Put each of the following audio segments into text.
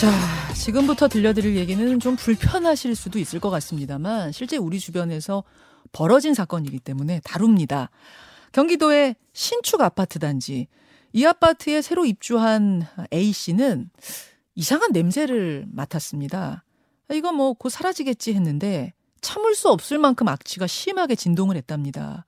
자, 지금부터 들려드릴 얘기는 좀 불편하실 수도 있을 것 같습니다만 실제 우리 주변에서 벌어진 사건이기 때문에 다룹니다. 경기도의 신축 아파트 단지. 이 아파트에 새로 입주한 A 씨는 이상한 냄새를 맡았습니다. 이거 뭐 곧 사라지겠지 했는데 참을 수 없을 만큼 악취가 심하게 진동을 했답니다.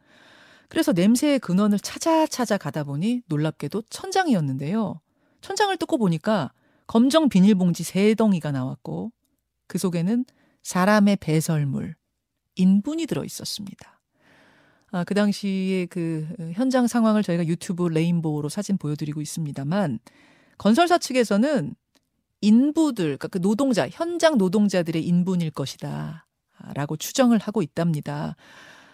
그래서 냄새의 근원을 찾아 찾아 가다 보니 놀랍게도 천장이었는데요. 천장을 뜯고 보니까 검정 비닐봉지 세 덩이가 나왔고 그 속에는 사람의 배설물, 인분이 들어 있었습니다. 아, 그 당시에 그 현장 상황을 저희가 유튜브 레인보우로 사진 보여드리고 있습니다만 건설사 측에서는 인부들, 그러니까 그 노동자, 현장 노동자들의 인분일 것이다. 라고 추정을 하고 있답니다.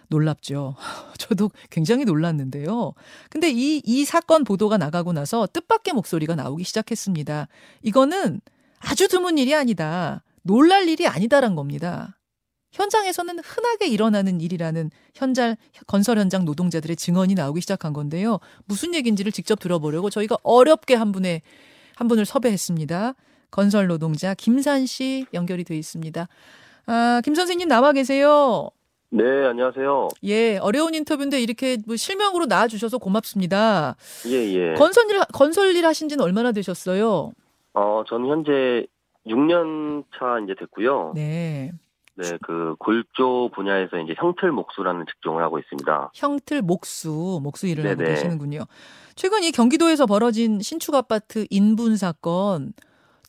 놀랍죠. 저도 굉장히 놀랐는데요. 근데 이, 이 사건 보도가 나가고 나서 뜻밖의 목소리가 나오기 시작했습니다. 이거는 아주 드문 일이 아니다. 놀랄 일이 아니다란 겁니다. 현장에서는 흔하게 일어나는 일이라는 현장 건설 현장 노동자들의 증언이 나오기 시작한 건데요. 무슨 얘기인지를 직접 들어보려고 저희가 어렵게 한 분의 한 분을 섭외했습니다. 건설 노동자 김산 씨 연결이 돼 있습니다. 아, 김 선생님 나와 계세요. 네, 안녕하세요. 예, 어려운 인터뷰인데 이렇게 뭐 실명으로 나와 주셔서 고맙습니다. 예, 예. 건설 일 건설 일 하신 지는 얼마나 되셨어요? 어, 저는 현재 6년 차 이제 됐고요. 네. 네, 그 골조 분야에서 이제 형틀 목수라는 직종을 하고 있습니다. 형틀 목수, 목수 일을 하고 네네. 계시는군요. 최근 이 경기도에서 벌어진 신축 아파트 인분 사건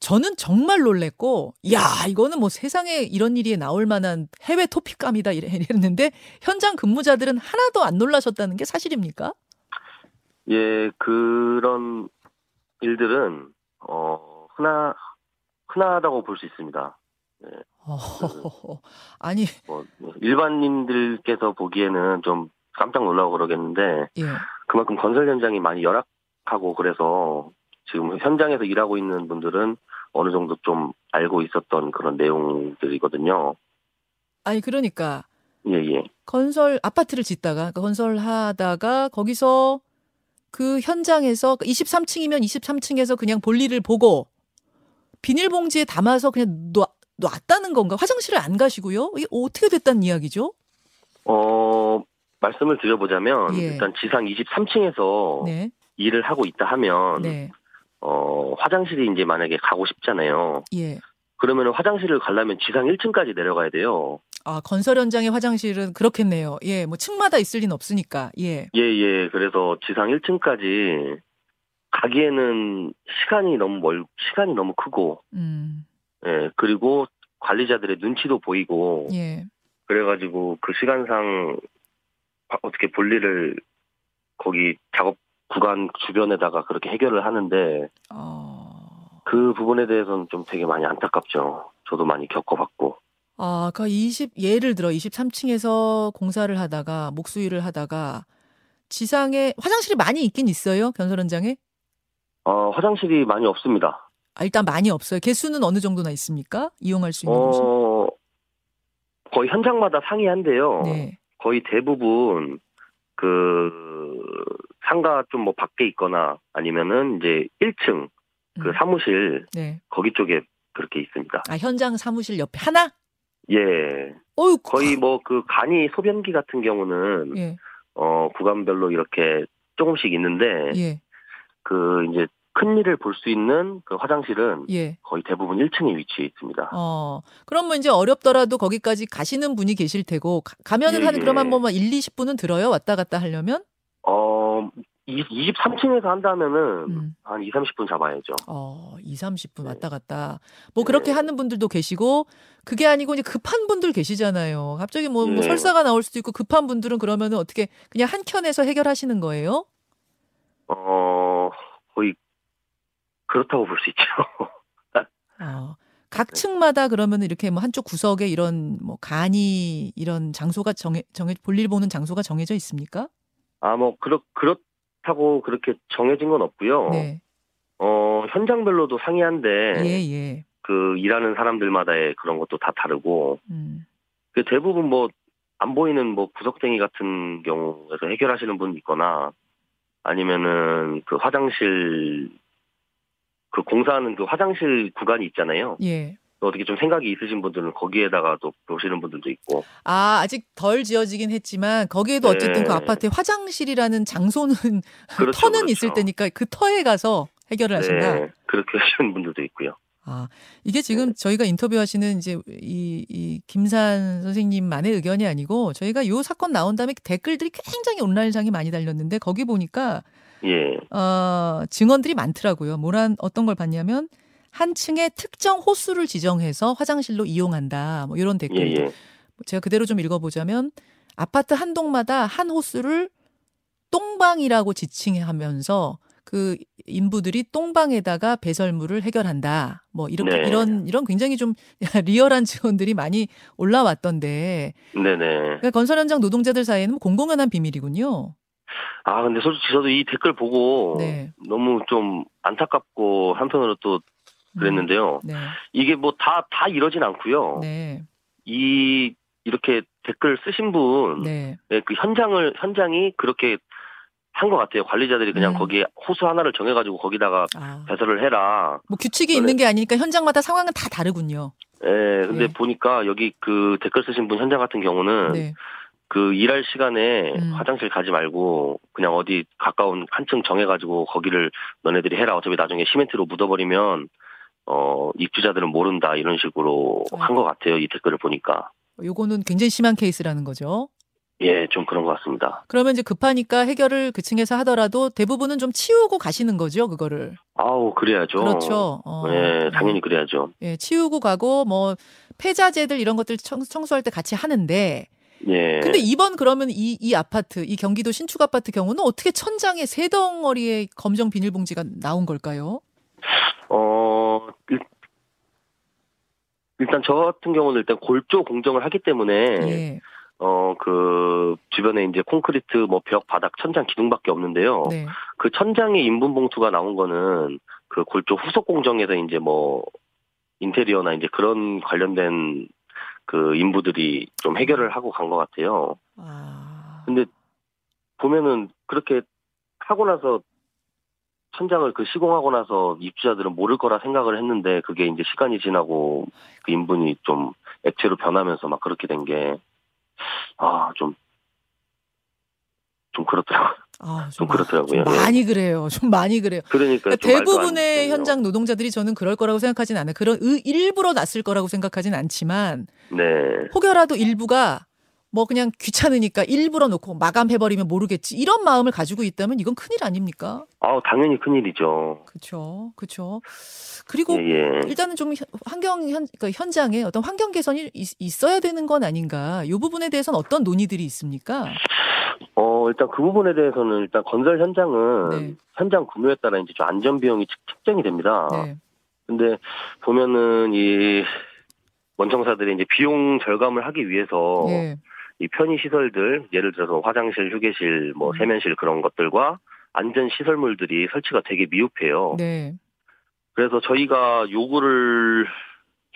저는 정말 놀랬고, 야, 이거는 뭐 세상에 이런 일이 나올 만한 해외 토픽감이다 이랬는데 현장 근무자들은 하나도 안 놀라셨다는 게 사실입니까? 예, 그런 일들은 어, 흔하 흔하다고 볼 수 있습니다. 어, 아니, 뭐 일반인들께서 보기에는 좀 깜짝 놀라고 그러겠는데 예. 그만큼 건설 현장이 많이 열악하고 그래서 지금 현장에서 일하고 있는 분들은 어느 정도 좀 알고 있었던 그런 내용들이거든요. 아니 그러니까 예, 예. 건설 아파트를 짓다가 그러니까 건설하다가 거기서 그 현장에서 23층이면 23층에서 그냥 볼일을 보고 비닐봉지에 담아서 그냥 놔, 놨다는 건가? 화장실을 안 가시고요? 이게 어떻게 됐다는 이야기죠? 어, 말씀을 드려보자면, 예. 일단 지상 23층에서 네. 일을 하고 있다 하면, 네. 어, 화장실이 이제 만약에 가고 싶잖아요. 예. 그러면 화장실을 가려면 지상 1층까지 내려가야 돼요. 아, 건설 현장의 화장실은 그렇겠네요. 예. 뭐 층마다 있을 리는 없으니까. 예. 예, 예. 그래서 지상 1층까지 가기에는 시간이 너무 멀, 시간이 너무 크고, 음. 예, 그리고 관리자들의 눈치도 보이고, 예. 그래가지고 그 시간상 바- 어떻게 볼일을 거기 작업 구간 주변에다가 그렇게 해결을 하는데 어. 그 부분에 대해서는 좀 되게 많이 안타깝죠. 저도 많이 겪어봤고. 아, 그 20, 예를 들어 23층에서 공사를 하다가, 목수일을 하다가, 지상에 화장실이 많이 있긴 있어요? 건설 현장에? 어, 화장실이 많이 없습니다. 아, 일단 많이 없어요. 개수는 어느 정도나 있습니까? 이용할 수 있는 곳이? 어, 거의 현장마다 상이한데요. 네. 거의 대부분 그 상가 좀 뭐 밖에 있거나 아니면은 이제 1층 그 음. 사무실 네. 거기 쪽에 그렇게 있습니다. 아, 현장 사무실 옆에 하나? 예. 어유 거의 뭐 그 간이 소변기 같은 경우는 예. 어 구간별로 이렇게 조금씩 있는데 예. 그 이제 큰 일을 볼 수 있는 그 화장실은 예. 거의 대부분 1층에 위치해 있습니다. 어. 그럼 뭐 이제 어렵더라도 거기까지 가시는 분이 계실 테고 가, 가면은 예, 한 예. 그러면 뭐막 1, 20분은 들어요. 왔다 갔다 하려면? 어 23층에서 한다면은 음. 한 2, 30분 잡아야죠. 어, 2, 30분 네. 왔다 갔다. 뭐 그렇게 네. 하는 분들도 계시고 그게 아니고 이제 급한 분들 계시잖아요. 갑자기 뭐, 뭐 예. 설사가 나올 수도 있고 급한 분들은 그러면은 어떻게 그냥 한 켠에서 해결하시는 거예요? 어 거의 그렇다고 볼 수 있죠. 어. 네. 각 층마다 그러면 이렇게 뭐 한쪽 구석에 이런 뭐 간이 이런 장소가 정해 정해 볼일 보는 장소가 정해져 있습니까? 아 뭐 그렇 그렇다고 그렇게 정해진 건 없고요. 네. 어 현장별로도 상이한데 예, 예. 그 일하는 사람들마다의 그런 것도 다 다르고 음. 그 대부분 뭐 안 보이는 뭐 구석탱이 같은 경우에서 해결하시는 분 있거나 아니면은 그 화장실 그 공사하는 그 화장실 구간이 있잖아요. 예. 어떻게 좀 생각이 있으신 분들은 거기에다가 또 보시는 분들도 있고. 아, 아직 덜 지어지긴 했지만 거기에도 어쨌든 네. 그 아파트에 화장실이라는 장소는 그렇죠, 터는 그렇죠. 있을 테니까 그 터에 가서 해결을 하신다. 네, 그렇게 하시는 분들도 있고요. 아, 이게 지금 저희가 인터뷰하시는 이제 이, 이 김산 선생님만의 의견이 아니고 저희가 요 사건 나온 다음에 댓글들이 굉장히 온라인상에 많이 달렸는데 거기 보니까 예, 어, 증언들이 많더라고요. 뭐란 어떤 걸 봤냐면 한 층에 특정 호수를 지정해서 화장실로 이용한다. 뭐 이런 예, 댓글. 예. 제가 그대로 좀 읽어보자면 아파트 한 동마다 한 호수를 똥방이라고 지칭하면서 그 인부들이 똥방에다가 배설물을 해결한다. 뭐 이렇게 네. 이런 이런 굉장히 좀 리얼한 증언들이 많이 올라왔던데 네네. 그러니까 건설 현장 노동자들 사이에는 뭐 공공연한 비밀이군요. 아, 근데 솔직히 저도 이 댓글 보고 네. 너무 좀 안타깝고 한편으로 또 음, 그랬는데요. 네. 이게 뭐 다, 다 이러진 않고요. 네. 이, 이렇게 댓글 쓰신 분, 네. 네, 그 현장을, 현장이 그렇게 한 것 같아요. 관리자들이 그냥 음. 거기에 호수 하나를 정해가지고 거기다가 아. 배설을 해라. 뭐 규칙이 저는- 있는 게 아니니까 현장마다 상황은 다 다르군요. 예, 근데 네. 보니까 여기 그 댓글 쓰신 분 현장 같은 경우는 네. 그 일할 시간에 음. 화장실 가지 말고 그냥 어디 가까운 한층 정해가지고 거기를 너네들이 해라. 어차피 나중에 시멘트로 묻어버리면 어 입주자들은 모른다 이런 식으로 어. 한것 같아요. 이 댓글을 보니까 요거는 굉장히 심한 케이스라는 거죠. 예, 좀 그런 것 같습니다. 그러면 이제 급하니까 해결을 그 층에서 하더라도 대부분은 좀 치우고 가시는 거죠, 그거를. 아우 그래야죠. 그렇죠. 어. 예, 당연히 그래야죠. 예, 치우고 가고 뭐 폐자재들 이런 것들 청, 청소할 때 같이 하는데 예. 근데 이번 그러면 이, 이 아파트, 이 경기도 신축 아파트 경우는 어떻게 천장에 세 덩어리의 검정 비닐봉지가 나온 걸까요? 어 일, 일단 저 같은 경우는 일단 골조 공정을 하기 때문에 예. 어 그 주변에 이제 콘크리트 뭐 벽 바닥 천장 기둥밖에 없는데요. 네. 그 천장에 인분 봉투가 나온 거는 그 골조 후속 공정에서 이제 뭐 인테리어나 이제 그런 관련된 그 인부들이 좀 해결을 하고 간 것 같아요. 아. 근데 보면은 그렇게 하고 나서 천장을 그 시공하고 나서 입주자들은 모를 거라 생각을 했는데 그게 이제 시간이 지나고 그 인분이 좀 액체로 변하면서 막 그렇게 된 게 아, 좀, 좀 그렇더라고요. 아, 좀 마- 그렇더라고요. 좀 많이 그래요. 좀 많이 그래요. 그러니까 그러니까 좀 대부분의. 현장 노동자들이 저는 그럴 거라고 생각하진 않아요. 그런 의- 일부러 났을 거라고 생각하진 않지만 네. 혹여라도 일부가 뭐 그냥 귀찮으니까 일부러 놓고 마감해버리면 모르겠지 이런 마음을 가지고 있다면 이건 큰일 아닙니까? 아, 당연히 큰일이죠. 그렇죠, 그렇죠. 그리고 예, 예. 일단은 좀 현- 환경 현 그러니까 현장에 어떤 환경 개선이 있, 있어야 되는 건 아닌가? 이 부분에 대해서는 어떤 논의들이 있습니까? 어, 일단 그 부분에 대해서는 일단 건설 현장은 네. 현장 구매에 따라 이제 좀 안전 비용이 측- 측정이 됩니다. 네, 근데 보면은 이 원청사들이 이제 비용 절감을 하기 위해서 예, 이 편의 시설들 예를 들어서 화장실, 휴게실, 뭐 음. 세면실 그런 것들과 안전 시설물들이 설치가 되게 미흡해요. 네, 그래서 저희가 요구를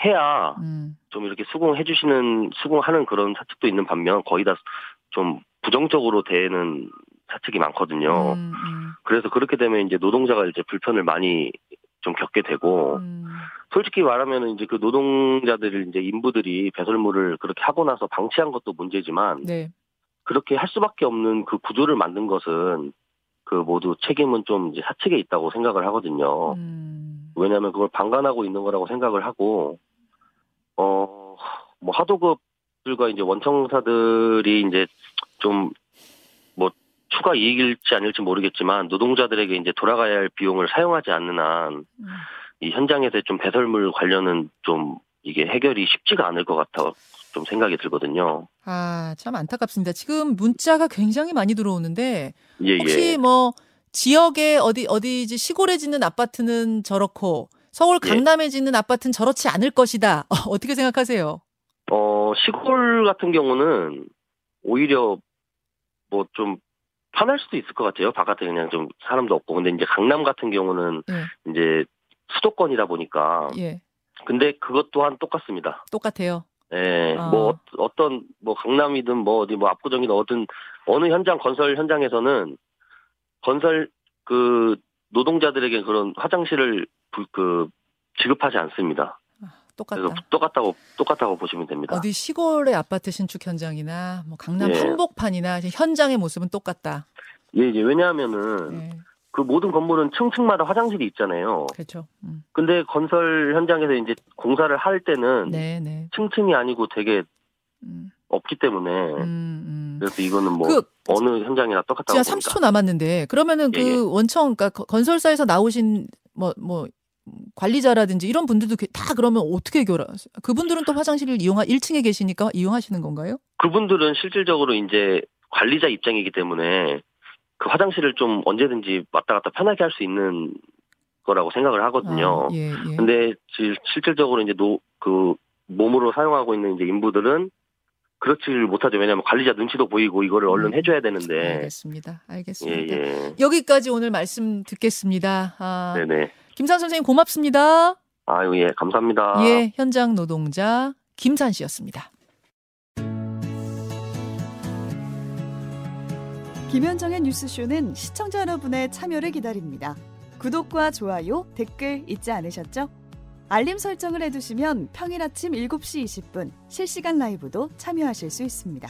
해야 음, 좀 이렇게 수긍해 주시는 수긍하는 그런 사측도 있는 반면 거의 다 좀 부정적으로 대는 사측이 많거든요. 음, 음, 그래서 그렇게 되면 이제 노동자가 이제 불편을 많이 좀 겪게 되고 음, 솔직히 말하면 이제 그 노동자들 이제 인부들이 배설물을 그렇게 하고 나서 방치한 것도 문제지만 네, 그렇게 할 수밖에 없는 그 구조를 만든 것은 그 모두 책임은 좀 이제 사측에 있다고 생각을 하거든요. 음, 왜냐하면 그걸 방관하고 있는 거라고 생각을 하고 어뭐 하도급들과 이제 원청사들이 이제 좀뭐 추가 이익일지 아닐지 모르겠지만 노동자들에게 이제 돌아가야 할 비용을 사용하지 않는 한이 음. 현장에서의 좀 배설물 관련은 좀 이게 해결이 쉽지가 않을 것 같아 좀 생각이 들거든요. 아, 참 안타깝습니다. 지금 문자가 굉장히 많이 들어오는데 예, 혹시 예. 뭐 지역에 어디 어디지 시골에 짓는 아파트는 저렇고 서울 예. 강남에 짓는 아파트는 저렇지 않을 것이다. 어떻게 생각하세요? 어, 시골 같은 경우는 오히려 뭐 좀 편할 수도 있을 것 같아요. 바깥에 그냥 좀 사람도 없고. 근데 이제 강남 같은 경우는 예, 이제 수도권이다 보니까. 예, 근데 그것 또한 똑같습니다. 똑같아요. 예, 아. 뭐 어- 어떤 뭐 강남이든 뭐 어디 뭐 압구정이든 어떤 어느 현장 건설 현장에서는 건설 그 노동자들에게 그런 화장실을 부- 그 지급하지 않습니다. 똑같다. 그래서 똑같다고 똑같다고 보시면 됩니다. 어디 시골의 아파트 신축 현장이나 뭐 강남 예. 한복판이나 현장의 모습은 똑같다. 예, 이제 왜냐하면은 예, 그 모든 건물은 층층마다 화장실이 있잖아요. 그렇죠. 음. 근데 건설 현장에서 이제 공사를 할 때는 네, 네. 층층이 아니고 되게 음, 없기 때문에 음, 음. 그래서 이거는 뭐 그 어느 현장이나 똑같다고 봅니다. 30초 남았는데 그러면은 예, 예. 그 원청 그러니까 거- 건설사에서 나오신 뭐뭐 관리자라든지 이런 분들도 그- 다 그러면 어떻게 해결하? 그분들은 또 화장실을 이용하 1층에 계시니까 이용하시는 건가요? 그분들은 실질적으로 이제 관리자 입장이기 때문에 그 화장실을 좀 언제든지 왔다 갔다 편하게 할 수 있는 거라고 생각을 하거든요. 아, 예, 예. 근데 실- 실질적으로 이제 노, 그 몸으로 사용하고 있는 이제 인부들은 그렇지를 못하죠. 왜냐하면 관리자 눈치도 보이고 이거를 얼른 음. 해줘야 되는데. 알겠습니다. 예, 알겠습니다. 예. 여기까지 오늘 말씀 듣겠습니다. 아, 네네. 김산 선생님 고맙습니다. 아유, 예, 감사합니다. 예, 현장 노동자 김산 씨였습니다. 김현정의 뉴스쇼는 시청자 여러분의 참여를 기다립니다. 구독과 좋아요, 댓글 잊지 않으셨죠? 알림 설정을 해두시면 평일 아침 7시 20분 실시간 라이브도 참여하실 수 있습니다.